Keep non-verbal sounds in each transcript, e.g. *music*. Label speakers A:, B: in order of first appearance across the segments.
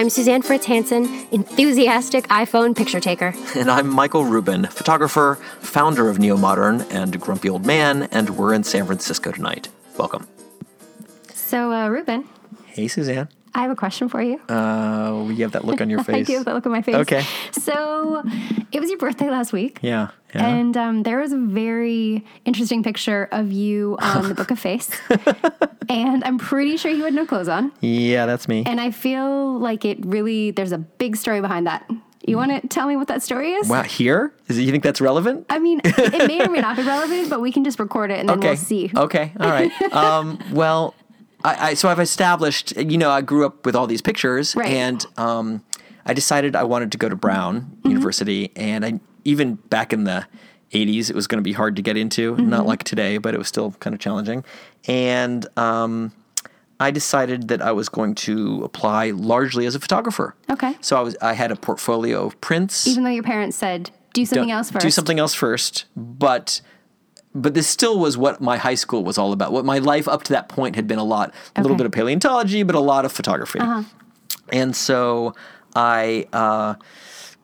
A: I'm Suzanne Fritz Hansen, enthusiastic iPhone picture taker. *laughs*
B: And I'm Michael Rubin, photographer, founder of Neo Modern, and Grumpy Old Man, and we're in San Francisco tonight. Welcome.
A: So, uh, Rubin,
B: Hey, Suzanne.
A: I have a question for you.
B: Uh, you have that look on your *laughs* face.
A: I do have that look on my face.
B: Okay.
A: So, it was your birthday last week.
B: Yeah. yeah.
A: And um, there was a very interesting picture of you on the Book of Face. *laughs* and I'm pretty sure you had no clothes on.
B: yeah, that's me.
A: And I feel like it really, there's a big story behind that. You want to tell me what that story is?
B: Wow, here? Is it, you think that's relevant?
A: I mean, it may or may not be *laughs* relevant, but we can just record it and then
B: okay.
A: we'll see.
B: Okay. All right. um, well, I, I so I've established. You know, I grew up with all these pictures,
A: Right.
B: and um, I decided I wanted to go to Brown
A: Mm-hmm.
B: University, and I even back in the. 80s, it was going to be hard to get into,
A: Mm-hmm.
B: not like today, but it was still kind of challenging. And um, I decided that I was going to apply largely as a photographer.
A: Okay.
B: So I was I had a portfolio of prints.
A: Even though your parents said, do something
B: Don't-
A: else first.
B: Do something else first, but but this still was what my high school was all about. What my life up to that point had been a lot, a little bit of paleontology, but a lot of photography. And so I uh,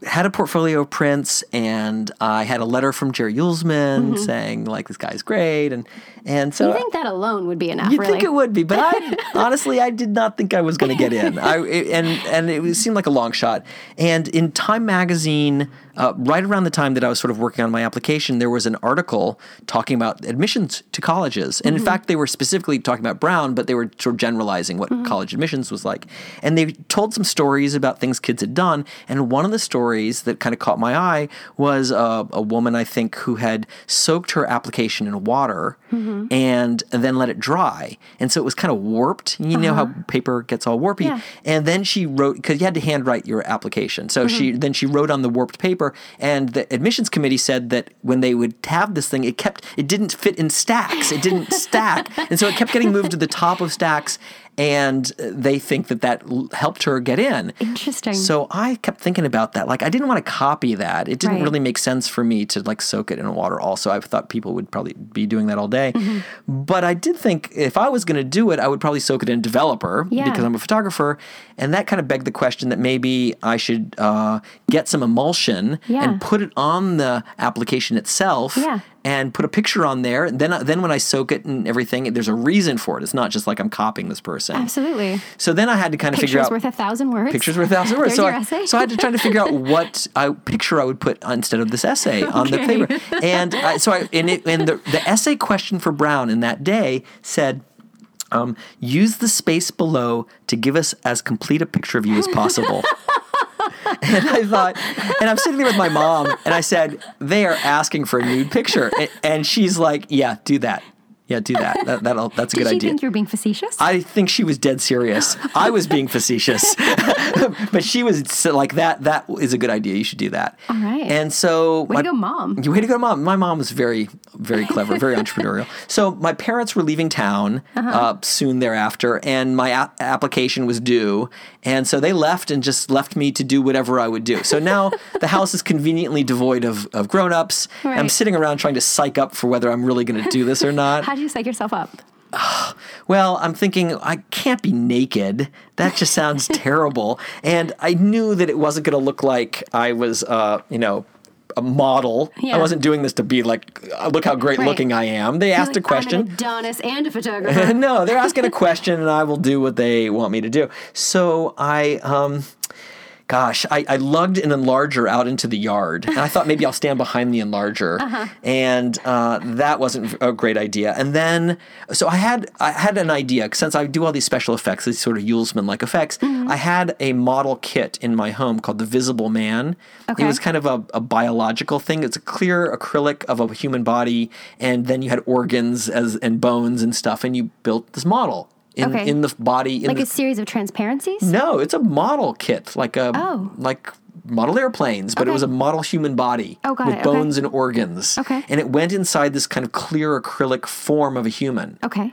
B: had a portfolio of prints, and I had a letter from Jerry Uelsmann saying like this guy's great, and and so
A: You think that alone would be enough,
B: You'd
A: really?
B: think it would be, but I *laughs* honestly I did not think I was going to get in. I it- and and it seemed like a long shot. And in Time magazine, uh, right around the time that I was sort of working on my application, there was an article talking about admissions to colleges. And in mm-hmm. fact, they were specifically talking about Brown, but they were sort of generalizing what mm-hmm. college admissions was like. And they told some stories about things kids had done. And one of the stories that kind of caught my eye was uh, a woman I think who had soaked her application in water and, and then let it dry. And so it was kind of warped. You know how uh-huh. paper gets all warpy.
A: Yeah.
B: And then she wrote because you had to handwrite your application. So she then she wrote on the warped paper, and the admissions committee said that when they would have this thing, it kept it didn't fit in stacks. It didn't *laughs* stack, and so it kept getting moved to the top of stacks. And they think that that helped her get in.
A: Interesting.
B: So I kept thinking about that. Like I didn't want to copy that. It didn't
A: Right.
B: really make sense for me to like soak it in water. Also, I thought people would probably be doing that all day.
A: Mm-hmm.
B: But I did think if I was going to do it, I would probably soak it in developer
A: Yeah.
B: because I'm a photographer, and that kind of begged the question that maybe I should uh, get some emulsion
A: Yeah.
B: and put it on the application itself.
A: Yeah.
B: And put a picture on there. And then, then when I soak it and everything, there's a reason for it. It's not just like I'm copying this person.
A: Absolutely.
B: So then I had to kind of figure out Pictures
A: worth a thousand words.
B: pictures worth a thousand *laughs* words. So, I, so I had to try to figure out *laughs* what I, picture I would put instead of this essay *laughs* on the paper. And I, so I, and, it, and the, the essay question for Brown in that day said, um, use the space below to give us as complete a picture of you as possible. *laughs* and I thought, and I'm sitting there with my mom, and I said, they are asking for a nude picture. And, she's like, yeah, do that. Yeah, do that. that that'll, that's a
A: Did
B: good
A: she
B: idea.
A: think you were being facetious?
B: I think she was dead serious. I was being facetious, *laughs* but she was like that. That is a good idea. You should do that.
A: All right.
B: And so,
A: Way to go, Mom.
B: You way to go, mom. My mom was very, very clever, very *laughs* entrepreneurial. So my parents were leaving town
A: Uh-huh.
B: uh, soon thereafter, and my a- application was due, and so they left and just left me to do whatever I would do. So now *laughs* the house is conveniently devoid of, of grown-ups. I'm sitting around trying to psych up for whether I'm really going to do this or not.
A: How did you psych yourself up? *sighs*
B: Well, I'm thinking I can't be naked. That just sounds *laughs* terrible. And I knew that it wasn't going to look like I was, uh, you know, a model.
A: Yeah.
B: I wasn't doing this to be like, uh, look how great
A: Right.
B: looking I am. They asked a
A: Like, I'm an
B: question.
A: Adonis and a *laughs* photographer.
B: no, they're asking a *laughs* question, and I will do what they want me to do. So I, um, gosh, I, I lugged an enlarger out into the yard, and I thought maybe I'll stand behind the enlarger, *laughs* and uh, that wasn't a great idea. And then, so I had I had an idea since I do all these special effects, these sort of Uelsmann like effects. I had a model kit in my home called the Visible Man.
A: Okay.
B: It was kind of a, a biological thing. It's a clear acrylic of a human body, and then you had organs as and bones and stuff, and you built this model in,
A: Okay.
B: in the body. In
A: like
B: the,
A: a series of transparencies?
B: no, it's a model kit, like a
A: Oh.
B: like model airplanes, but it was a model human body
A: Oh,
B: with
A: it. Okay.
B: bones and organs.
A: Okay.
B: And it went inside this kind of clear acrylic form of a human.
A: Okay.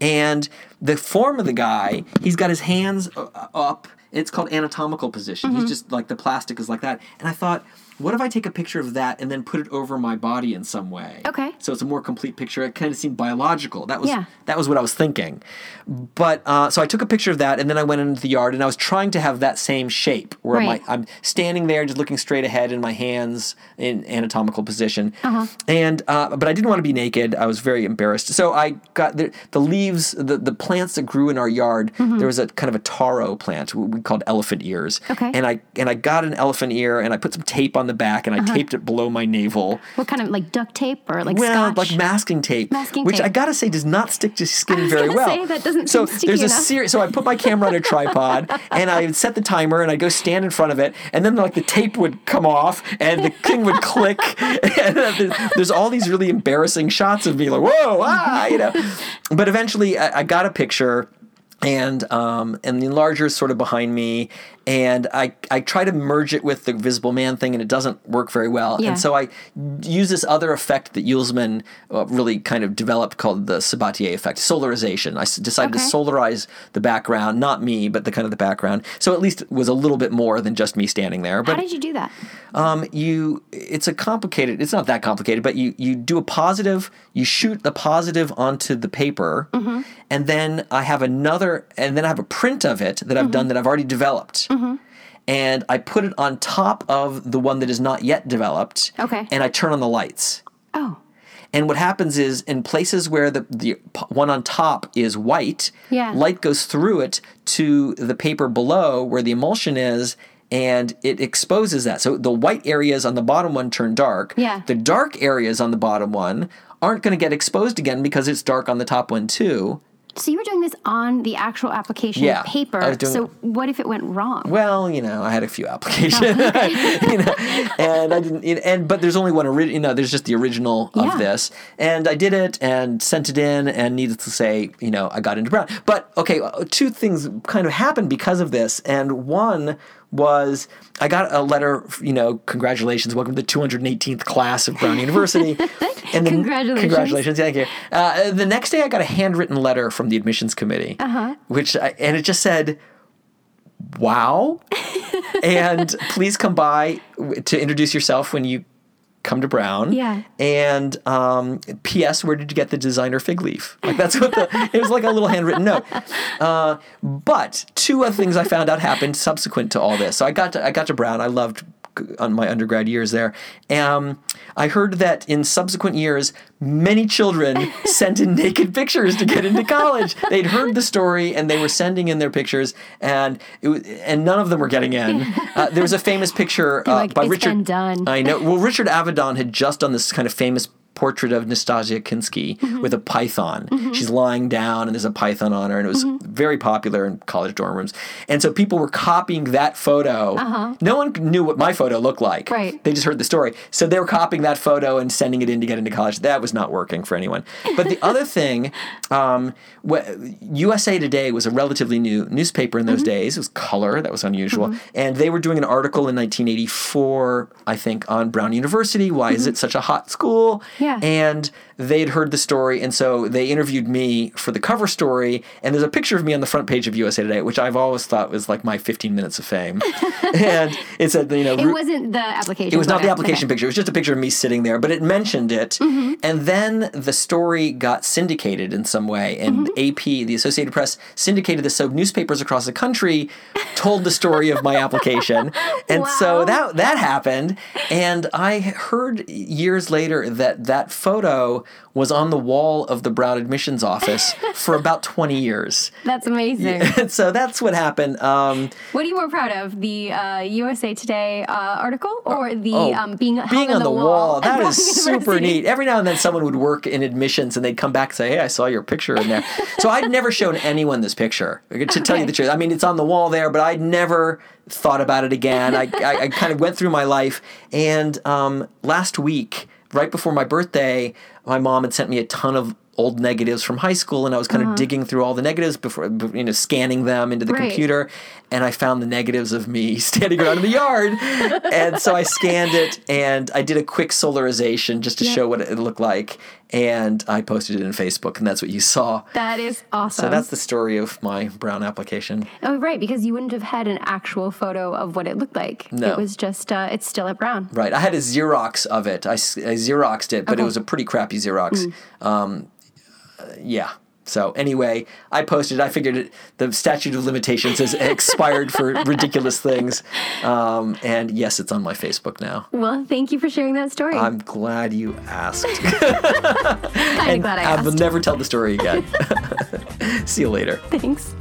B: And the form of the guy, he's got his hands uh, up. It's called anatomical position.
A: Mm-hmm.
B: He's just like the plastic is like that. And I thought, what if I take a picture of that and then put it over my body in some way?
A: Okay.
B: So it's a more complete picture. It kind of seemed biological. That was
A: Yeah.
B: that was what I was thinking. But uh, so I took a picture of that and then I went into the yard and I was trying to have that same shape where
A: Right.
B: my I'm standing there just looking straight ahead in my hands in anatomical position.
A: Uh-huh.
B: And uh, but I didn't want to be naked. I was very embarrassed. So I got the, the leaves, the, the plants that grew in our yard. There was a kind of a taro plant we called elephant ears.
A: Mm-hmm. Okay.
B: And I and I got an elephant ear and I put some tape on the back and I
A: Uh-huh.
B: taped it below my navel.
A: What kind of like duct tape or like
B: Well,
A: scotch?
B: like masking tape,
A: Masking
B: which
A: tape.
B: I gotta say does not stick to skin very well.
A: say, that doesn't
B: so there's a series. So I put my camera on a tripod *laughs* and I set the timer and I would go stand in front of it, and then like the tape would come off and the thing would click, *laughs* and there's- there's all these really embarrassing shots of me like whoa ah you know, but eventually I, I got a picture. And um, and the enlarger is sort of behind me, and I I try to merge it with the Visible Man thing, and it doesn't work very well.
A: Yeah.
B: And so I use this other effect that Uelsmann uh, really kind of developed called the Sabatier effect, solarization. I decided
A: Okay.
B: to solarize the background, not me, but the kind of the background. So at least it was a little bit more than just me standing there. But, How
A: did you do that?
B: um, you, it's a complicated. It's not that complicated, but you you do a positive. You shoot the positive onto the paper,
A: Mm-hmm.
B: and then I have another, and then I have a print of it that I've
A: Mm-hmm.
B: done that I've already developed. Mm-hmm. And I put it on top of the one that is not yet developed.
A: Okay.
B: And I turn on the lights.
A: Oh,
B: And what happens is in places where the, the one on top is white,
A: Yeah.
B: light goes through it to the paper below where the emulsion is and it exposes that. So the white areas on the bottom one turn dark.
A: Yeah.
B: The dark areas on the bottom one aren't going to get exposed again because it's dark on the top one too.
A: So you were doing this on the actual application
B: Yeah,
A: paper.
B: Doing
A: so what if it went wrong?
B: Well, you know, I had a few applications, *laughs* you know, and I didn't, and but there's only one original. You know, there's just the original
A: Yeah.
B: of this, and I did it and sent it in, and needless to say, you know, I got into Brown. But okay, uh, two things kind of happened because of this, and one was I got a letter, you know, congratulations, welcome to the 218th class of Brown University. *laughs* And then,
A: Congratulations.
B: Congratulations, thank you. Uh, the next day, I got a handwritten letter from the admissions committee,
A: Uh-huh.
B: which I, and it just said, "Wow." *laughs* and please come by to introduce yourself when you come to Brown.
A: Yeah.
B: And um, P.S. Where did you get the designer fig leaf? Like that's what the it was like a little handwritten note. Uh, but two other things I found out happened subsequent to all this. So I got to I got to Brown. I loved on my undergrad years there. Um, I heard that in subsequent years, many children *laughs* sent in naked pictures to get into college. They'd heard the story and they were sending in their pictures, and it was, and none of them were getting in. *laughs* Uh, there was a famous picture uh,
A: like,
B: by
A: "It's
B: Richard.
A: done."
B: I know. Well, Richard Avedon had just done this kind of famous portrait of Nastassja Kinski
A: Mm-hmm.
B: with a python. She's lying down and there's a python on her, and it was
A: Mm-hmm.
B: very popular in college dorm rooms. And so people were copying that photo. No one knew what my photo looked like.
A: Uh-huh. Right.
B: They just heard the story. So they were copying that photo and sending it in to get into college. That was not working for anyone. But the other *laughs* thing, um, USA Today was a relatively new newspaper in
A: Mm-hmm.
B: those days. It was color, that was unusual. And they were doing an article in 1984, I think, on Brown University. Why is it such a hot school?
A: Mm-hmm. Yeah.
B: And they'd heard the story, and so they interviewed me for the cover story. And there's a picture of me on the front page of USA Today, which I've always thought was like my 15 minutes of fame. *laughs* and it said, you know,
A: It wasn't the application.
B: it was not the application
A: Okay.
B: picture. It was just a picture of me sitting there, but it mentioned it. Mm-hmm. And then the story got syndicated in some way. And mm-hmm. AP, the Associated Press, syndicated this. So newspapers across the country told the story of my application. *laughs* And so that, that happened. And I heard years later that that photo was on the wall of the Brown admissions office *laughs* for about 20 years.
A: That's amazing.
B: And *laughs* so that's what happened. Um,
A: What are you more proud of, the uh, USA Today uh, article or the
B: Oh,
A: um, being
B: being on the, wall.
A: wall? *laughs* at
B: That is super neat. Every now and then someone would work in admissions and they'd come back and say, Hey, I saw your picture in there. so I'd never shown anyone this picture, to tell you the truth. I mean, it's on the wall there, but I'd never thought about it again. I, I, I kind of went through my life. And um, last week, right before my birthday, my mom had sent me a ton of old negatives from high school, and I was kind of uh-huh. digging through all the negatives before, you know, scanning them into the
A: Right.
B: computer, and I found the negatives of me *laughs* standing around in the yard, and so I scanned it, and I did a quick solarization just to
A: Yeah.
B: show what it looked like, and I posted it in Facebook, and that's what you saw.
A: That is awesome.
B: So that's the story of my brown application.
A: oh, right, because you wouldn't have had an actual photo of what it looked like.
B: No.
A: It was just, uh, it's still at Brown.
B: Right. I had a Xerox of it. I Xeroxed it, but it was a pretty crappy Xerox. Um, uh, yeah. So anyway, I posted. I figured it, the statute of limitations has *laughs* expired for ridiculous things, um, and yes, it's on my Facebook now.
A: Well, thank you for sharing that story.
B: I'm glad you asked. *laughs*
A: kind of glad I asked.
B: I will never tell the story again. *laughs* See you later.
A: Thanks.